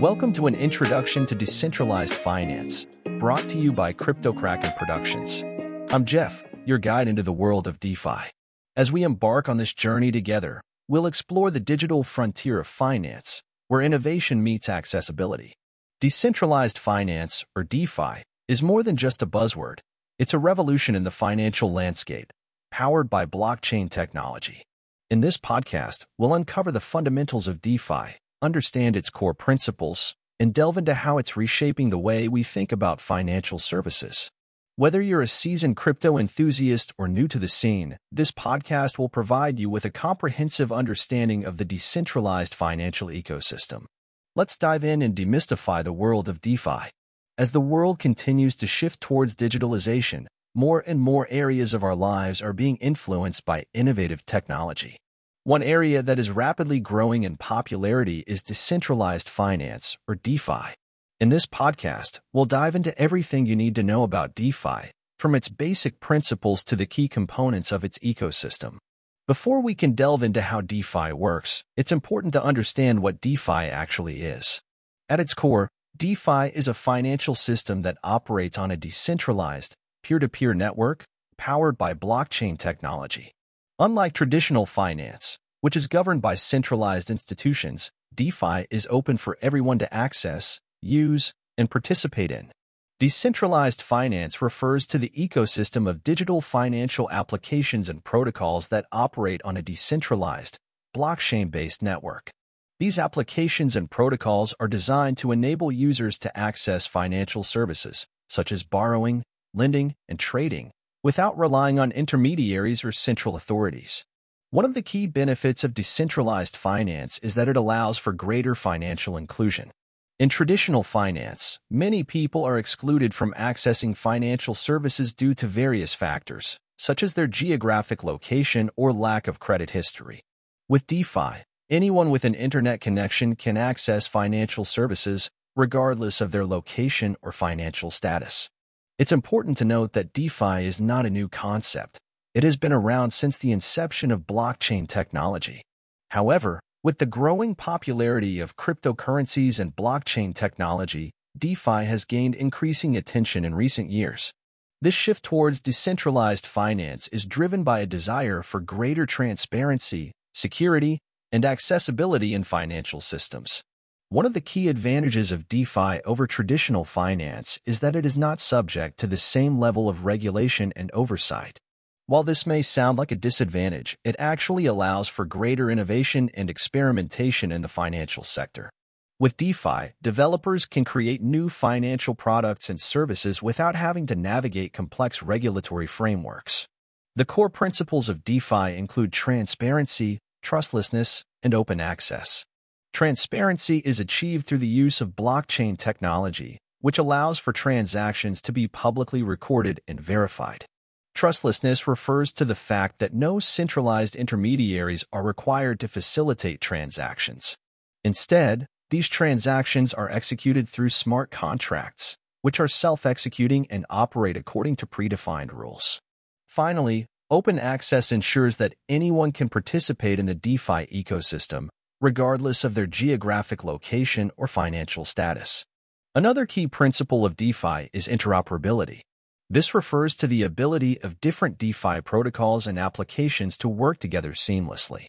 Welcome to an introduction to decentralized finance, brought to you by KryptoKraken Productions. I'm Jeff, your guide into the world of DeFi. As we embark on this journey together, we'll explore the digital frontier of finance, where innovation meets accessibility. Decentralized finance, or DeFi, is more than just a buzzword. It's a revolution in the financial landscape, powered by blockchain technology. In this podcast, we'll uncover the fundamentals of DeFi, understand its core principles, and delve into how it's reshaping the way we think about financial services. Whether you're a seasoned crypto enthusiast or new to the scene, this podcast will provide you with a comprehensive understanding of the decentralized financial ecosystem. Let's dive in and demystify the world of DeFi. As the world continues to shift towards digitalization, more and more areas of our lives are being influenced by innovative technology. One area that is rapidly growing in popularity is decentralized finance, or DeFi. In this podcast, we'll dive into everything you need to know about DeFi, from its basic principles to the key components of its ecosystem. Before we can delve into how DeFi works, it's important to understand what DeFi actually is. At its core, DeFi is a financial system that operates on a decentralized, peer-to-peer network powered by blockchain technology. Unlike traditional finance, which is governed by centralized institutions, DeFi is open for everyone to access, use, and participate in. Decentralized finance refers to the ecosystem of digital financial applications and protocols that operate on a decentralized, blockchain-based network. These applications and protocols are designed to enable users to access financial services, such as borrowing, lending, and trading, without relying on intermediaries or central authorities. One of the key benefits of decentralized finance is that it allows for greater financial inclusion. In traditional finance, many people are excluded from accessing financial services due to various factors, such as their geographic location or lack of credit history. With DeFi, anyone with an internet connection can access financial services regardless of their location or financial status. It's important to note that DeFi is not a new concept. It has been around since the inception of blockchain technology. However, with the growing popularity of cryptocurrencies and blockchain technology, DeFi has gained increasing attention in recent years. This shift towards decentralized finance is driven by a desire for greater transparency, security, and accessibility in financial systems. One of the key advantages of DeFi over traditional finance is that it is not subject to the same level of regulation and oversight. While this may sound like a disadvantage, it actually allows for greater innovation and experimentation in the financial sector. With DeFi, developers can create new financial products and services without having to navigate complex regulatory frameworks. The core principles of DeFi include transparency, trustlessness, and open access. Transparency is achieved through the use of blockchain technology, which allows for transactions to be publicly recorded and verified. Trustlessness refers to the fact that no centralized intermediaries are required to facilitate transactions. Instead, these transactions are executed through smart contracts, which are self-executing and operate according to predefined rules. Finally, open access ensures that anyone can participate in the DeFi ecosystem, regardless of their geographic location or financial status. Another key principle of DeFi is interoperability. This refers to the ability of different DeFi protocols and applications to work together seamlessly.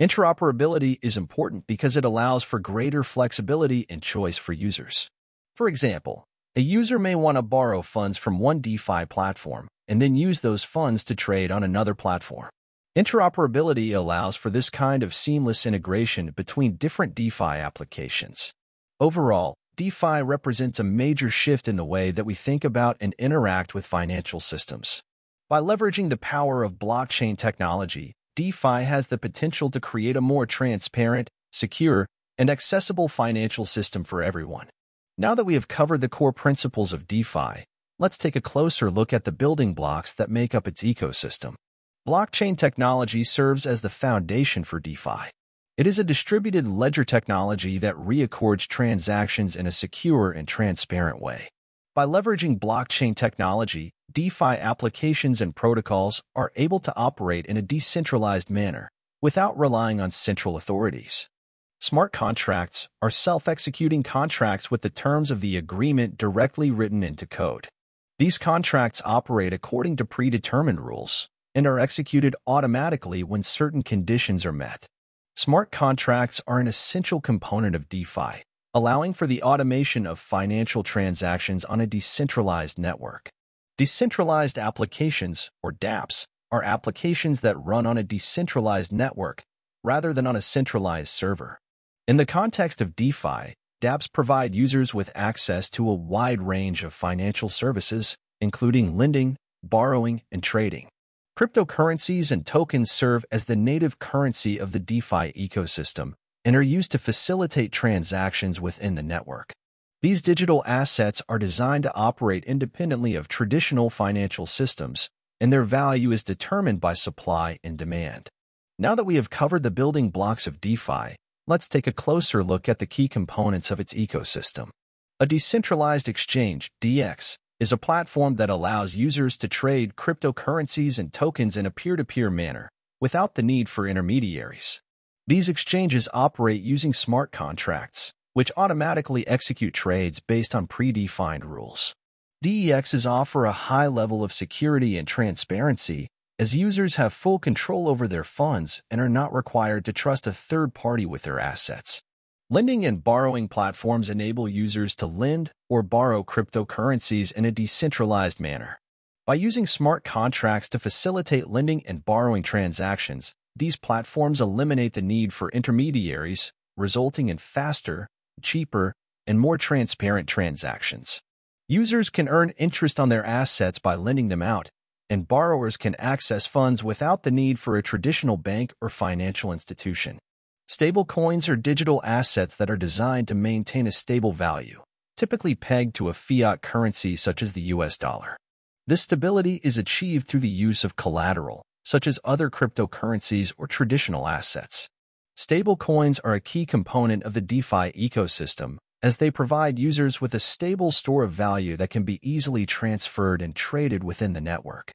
Interoperability is important because it allows for greater flexibility and choice for users. For example, a user may want to borrow funds from one DeFi platform and then use those funds to trade on another platform. Interoperability allows for this kind of seamless integration between different DeFi applications. Overall, DeFi represents a major shift in the way that we think about and interact with financial systems. By leveraging the power of blockchain technology, DeFi has the potential to create a more transparent, secure, and accessible financial system for everyone. Now that we have covered the core principles of DeFi, let's take a closer look at the building blocks that make up its ecosystem. Blockchain technology serves as the foundation for DeFi. It is a distributed ledger technology that records transactions in a secure and transparent way. By leveraging blockchain technology, DeFi applications and protocols are able to operate in a decentralized manner without relying on central authorities. Smart contracts are self-executing contracts with the terms of the agreement directly written into code. These contracts operate according to predetermined rules and are executed automatically when certain conditions are met. Smart contracts are an essential component of DeFi, allowing for the automation of financial transactions on a decentralized network. Decentralized applications, or dApps, are applications that run on a decentralized network rather than on a centralized server. In the context of DeFi, dApps provide users with access to a wide range of financial services, including lending, borrowing, and trading. Cryptocurrencies and tokens serve as the native currency of the DeFi ecosystem and are used to facilitate transactions within the network. These digital assets are designed to operate independently of traditional financial systems, and their value is determined by supply and demand. Now that we have covered the building blocks of DeFi, let's take a closer look at the key components of its ecosystem. A decentralized exchange, DEX, is a platform that allows users to trade cryptocurrencies and tokens in a peer-to-peer manner without the need for intermediaries. These exchanges operate using smart contracts, which automatically execute trades based on predefined rules. DEXs offer a high level of security and transparency as users have full control over their funds and are not required to trust a third party with their assets. Lending and borrowing platforms enable users to lend or borrow cryptocurrencies in a decentralized manner. By using smart contracts to facilitate lending and borrowing transactions, these platforms eliminate the need for intermediaries, resulting in faster, cheaper, and more transparent transactions. Users can earn interest on their assets by lending them out, and borrowers can access funds without the need for a traditional bank or financial institution. Stablecoins are digital assets that are designed to maintain a stable value, typically pegged to a fiat currency such as the US dollar. This stability is achieved through the use of collateral, such as other cryptocurrencies or traditional assets. Stablecoins are a key component of the DeFi ecosystem as they provide users with a stable store of value that can be easily transferred and traded within the network.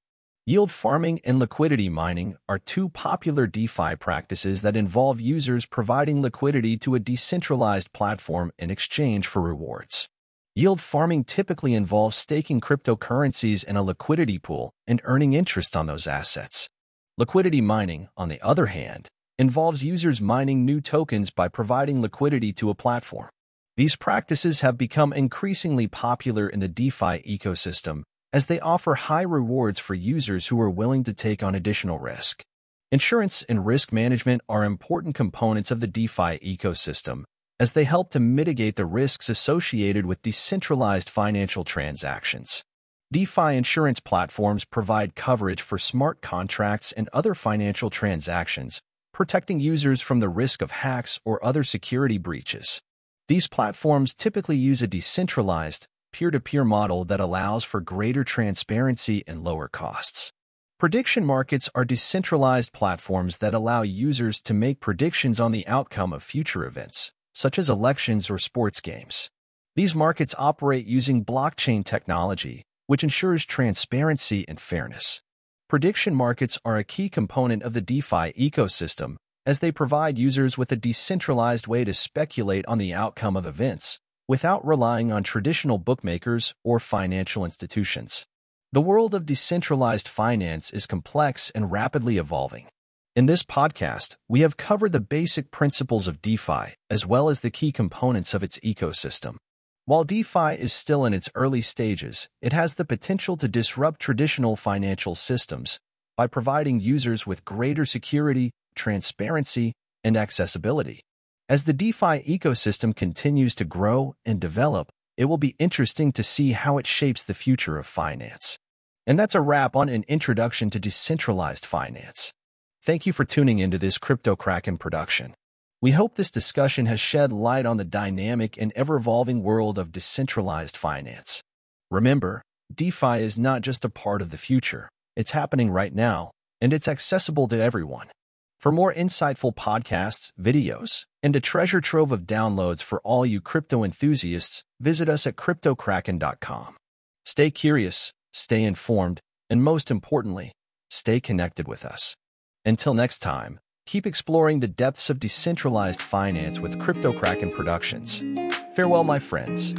Yield farming and liquidity mining are two popular DeFi practices that involve users providing liquidity to a decentralized platform in exchange for rewards. Yield farming typically involves staking cryptocurrencies in a liquidity pool and earning interest on those assets. Liquidity mining, on the other hand, involves users mining new tokens by providing liquidity to a platform. These practices have become increasingly popular in the DeFi ecosystem as they offer high rewards for users who are willing to take on additional risk. Insurance and risk management are important components of the DeFi ecosystem as they help to mitigate the risks associated with decentralized financial transactions. DeFi insurance platforms provide coverage for smart contracts and other financial transactions, protecting users from the risk of hacks or other security breaches. These platforms typically use a decentralized, peer-to-peer model that allows for greater transparency and lower costs. Prediction markets are decentralized platforms that allow users to make predictions on the outcome of future events, such as elections or sports games. These markets operate using blockchain technology, which ensures transparency and fairness. Prediction markets are a key component of the DeFi ecosystem as they provide users with a decentralized way to speculate on the outcome of events without relying on traditional bookmakers or financial institutions. The world of decentralized finance is complex and rapidly evolving. In this podcast, we have covered the basic principles of DeFi as well as the key components of its ecosystem. While DeFi is still in its early stages, it has the potential to disrupt traditional financial systems by providing users with greater security, transparency, and accessibility. As the DeFi ecosystem continues to grow and develop, it will be interesting to see how it shapes the future of finance. And that's a wrap on an introduction to decentralized finance. Thank you for tuning into this KryptoKraken production. We hope this discussion has shed light on the dynamic and ever-evolving world of decentralized finance. Remember, DeFi is not just a part of the future. It's happening right now, and it's accessible to everyone. For more insightful podcasts, videos, and a treasure trove of downloads for all you crypto enthusiasts, visit us at cryptokraken.com. Stay curious, stay informed, and most importantly, stay connected with us. Until next time, Keep exploring the depths of decentralized finance with KryptoKraken Productions. Farewell, my friends.